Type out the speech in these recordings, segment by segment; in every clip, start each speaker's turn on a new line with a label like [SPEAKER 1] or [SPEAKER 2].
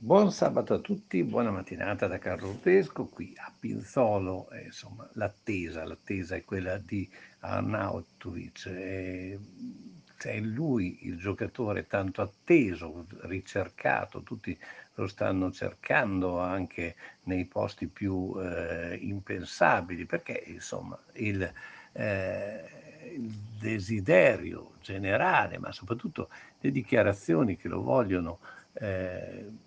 [SPEAKER 1] Buon sabato a tutti, buona mattinata da Carlo Rutesco, qui a Pinzolo, eh, insomma l'attesa, l'attesa è quella di Arnautovic, eh, è lui il giocatore tanto atteso, ricercato, tutti lo stanno cercando anche nei posti più eh, impensabili, perché insomma il, eh, il desiderio generale, ma soprattutto le dichiarazioni che lo vogliono eh,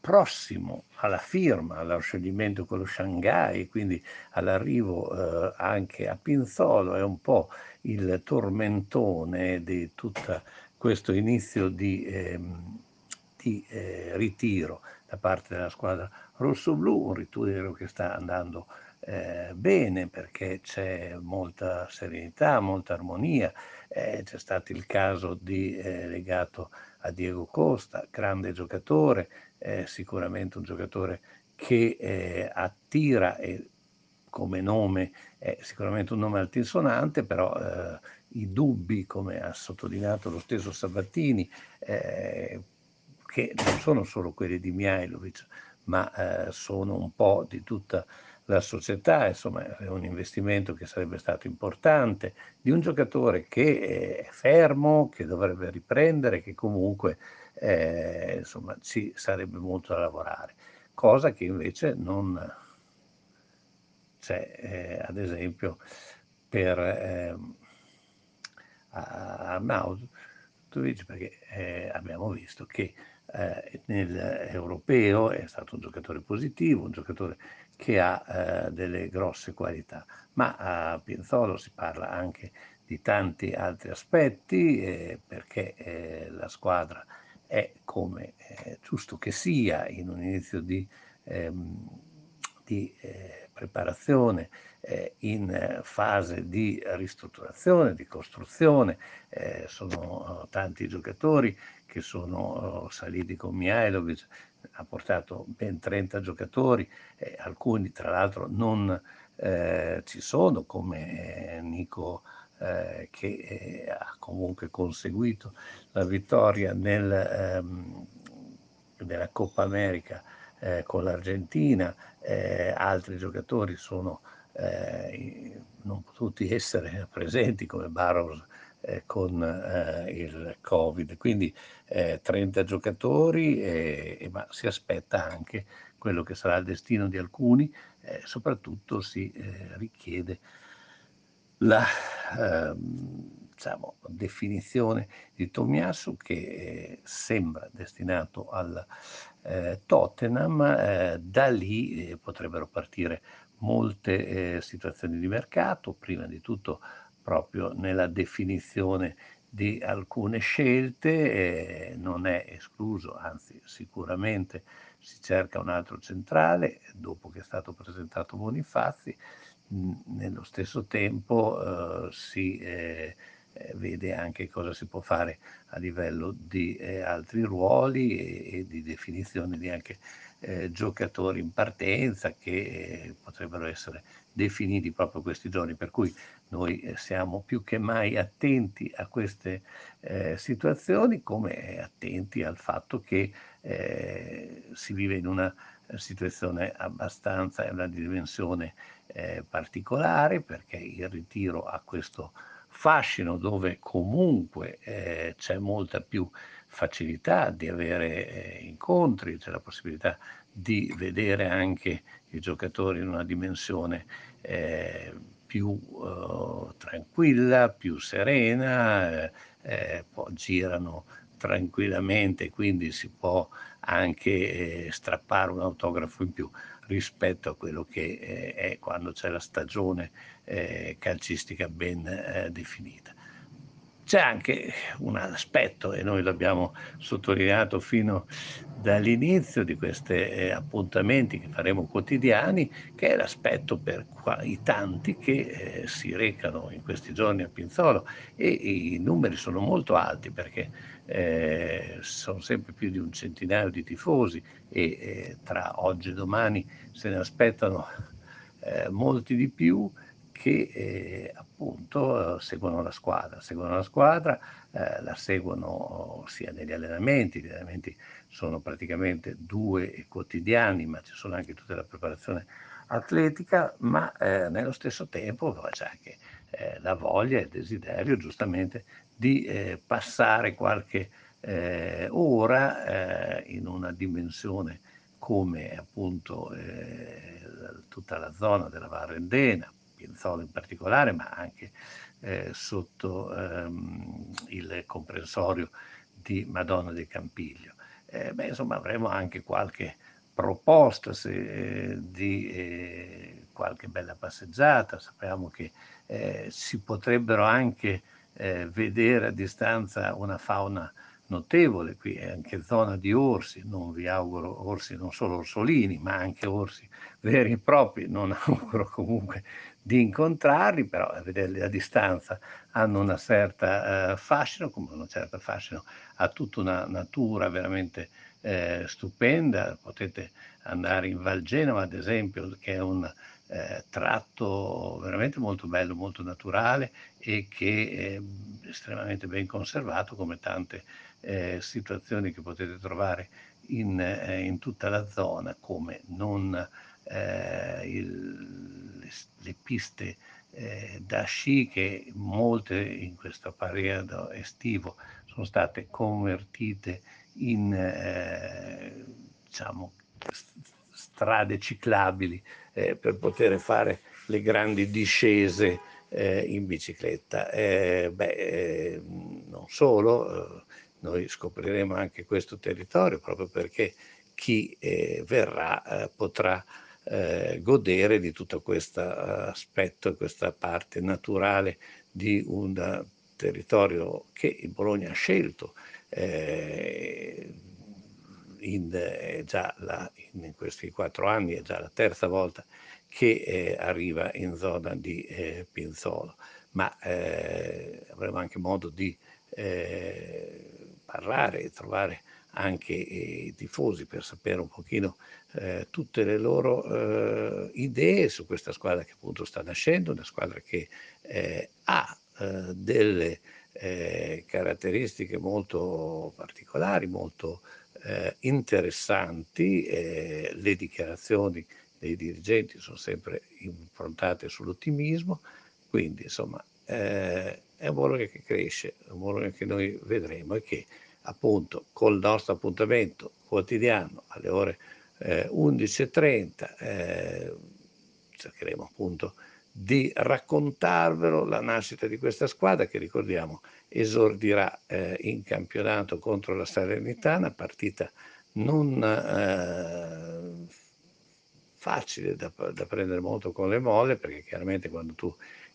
[SPEAKER 1] prossimo alla firma, allo scioglimento con lo Shanghai, quindi all'arrivo eh, anche a Pinzolo, è un po' il tormentone di tutto questo inizio di, eh, di eh, ritiro da parte della squadra rosso-blu, un ritiro che sta andando eh, bene perché c'è molta serenità, molta armonia, eh, c'è stato il caso di, eh, legato a Diego Costa, grande giocatore, eh, sicuramente un giocatore che eh, attira e come nome è sicuramente un nome altisonante, però eh, i dubbi, come ha sottolineato lo stesso Sabattini, eh, che non sono solo quelli di Mihailovic, ma eh, sono un po' di tutta la società, insomma è un investimento che sarebbe stato importante, di un giocatore che è fermo, che dovrebbe riprendere, che comunque eh, insomma ci sarebbe molto da lavorare, cosa che invece non c'è, eh, ad esempio, per eh, Arnautovic, perché eh, abbiamo visto che eh, nell'europeo è stato un giocatore positivo, un giocatore che ha eh, delle grosse qualità, ma a Pinzolo si parla anche di tanti altri aspetti eh, perché eh, la squadra è come è giusto che sia in un inizio di, ehm, di eh, preparazione, eh, in fase di ristrutturazione, di costruzione, eh, sono tanti giocatori che sono saliti con Mihailovic, ha portato ben 30 giocatori, eh, alcuni tra l'altro non eh, ci sono come eh, Nico eh, che eh, ha comunque conseguito la vittoria nel, ehm, nella Coppa America eh, con l'Argentina, altri giocatori sono non potuti essere presenti come Barros eh, con eh, il Covid. Quindi eh, 30 giocatori, e, ma si aspetta anche quello che sarà il destino di alcuni, eh, soprattutto si eh, richiede la ehm, diciamo, definizione di Tomiasu che eh, sembra destinato al Tottenham, da lì potrebbero partire molte situazioni di mercato, prima di tutto proprio nella definizione di alcune scelte, eh, non è escluso, anzi sicuramente si cerca un altro centrale, dopo che è stato presentato Bonifazzi, mh, nello stesso tempo eh, si eh, eh, vede anche cosa si può fare a livello di eh, altri ruoli e, e, di definizione di anche eh, giocatori in partenza che potrebbero essere definiti proprio questi giorni, per cui noi eh, siamo più che mai attenti a queste eh, situazioni, come attenti al fatto che eh, si vive in una situazione abbastanza, è una dimensione eh, particolare, perché il ritiro ha questo fascino dove comunque eh, c'è molta più facilità di avere eh, incontri, c'è la possibilità di vedere anche i giocatori in una dimensione eh, più eh, tranquilla, più serena, eh, eh, girano tranquillamente, quindi si può anche strappare un autografo in più rispetto a quello che eh, è quando c'è la stagione eh, calcistica ben definita. C'è anche un aspetto, e noi l'abbiamo sottolineato fino dall'inizio di questi eh, appuntamenti che faremo quotidiani, che è l'aspetto per i tanti che eh, si recano in questi giorni a Pinzolo e i numeri sono molto alti perché eh, sono sempre più di un centinaio di tifosi e eh, tra oggi e domani se ne aspettano eh, molti di più che eh, appunto seguono la squadra, seguono la squadra, eh, la seguono sia negli allenamenti, gli allenamenti sono praticamente due quotidiani, ma ci sono anche tutta la preparazione atletica, ma eh, nello stesso tempo c'è anche eh, la voglia e il desiderio giustamente di eh, passare qualche eh, ora eh, in una dimensione come appunto eh, tutta la zona della Varrendena, Pinzolo in particolare, ma anche eh, sotto ehm, il comprensorio di Madonna del Campiglio. Eh, beh, insomma, avremo anche qualche proposta se, di qualche bella passeggiata. Sappiamo che si potrebbero anche eh, vedere a distanza una fauna notevole, qui è anche zona di orsi, non vi auguro orsi, non solo orsolini, ma anche orsi veri e propri, non auguro comunque di incontrarli, però a vederli a distanza hanno una certa eh, fascino, come una certa fascino ha tutta una natura veramente eh, stupenda, potete andare in Val Genova ad esempio, che è un eh, tratto veramente molto bello, molto naturale e che è estremamente ben conservato come tante eh, situazioni che potete trovare in, eh, in, tutta la zona come non eh, il, le, le, piste eh, da sci che molte in questo periodo estivo sono state convertite in eh, diciamo, strade ciclabili eh, per poter fare le grandi discese eh, in bicicletta. Eh, beh, eh, non solo, eh, noi scopriremo anche questo territorio proprio perché chi eh, verrà potrà godere di tutto questo aspetto, questa parte naturale di un territorio che Bologna ha scelto in, eh, la, in questi quattro anni è già la terza volta che eh, arriva in zona di eh, Pinzolo, ma eh, avremo anche modo di eh, parlare e trovare anche i tifosi per sapere un pochino eh, tutte le loro eh, idee su questa squadra che appunto sta nascendo, una squadra che eh, ha eh, delle eh, caratteristiche molto particolari, molto eh, interessanti, eh, le dichiarazioni dei dirigenti sono sempre improntate sull'ottimismo, quindi insomma eh, è un Bologna che cresce, è un Bologna che noi vedremo e che appunto col nostro appuntamento quotidiano alle ore eh, 11.30 eh, cercheremo appunto di raccontarvelo la nascita di questa squadra che ricordiamo esordirà eh, in campionato contro la Salernitana, partita non eh, facile da, da, prendere molto con le molle, perché chiaramente quando tu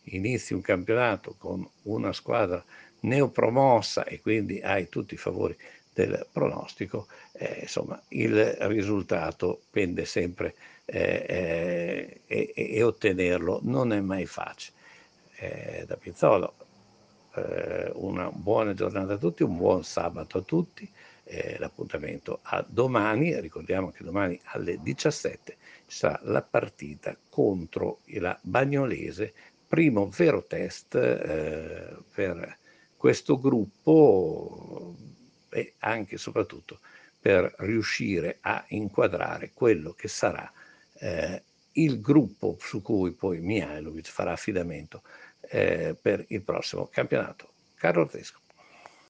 [SPEAKER 1] inizi un campionato con una squadra neopromossa e quindi hai tutti i favori del pronostico, eh, insomma il risultato pende sempre eh, eh, e, e, ottenerlo non è mai facile. Eh, da Pizzolo eh, una buona giornata a tutti, un buon sabato a tutti. Eh, l'appuntamento a domani, ricordiamo che domani alle 17 ci sarà la partita contro la Bagnolese, primo vero test per questo gruppo e anche e soprattutto per riuscire a inquadrare quello che sarà eh, il gruppo su cui poi Mihailovic farà affidamento eh, per il prossimo campionato. Carlo Tedesco.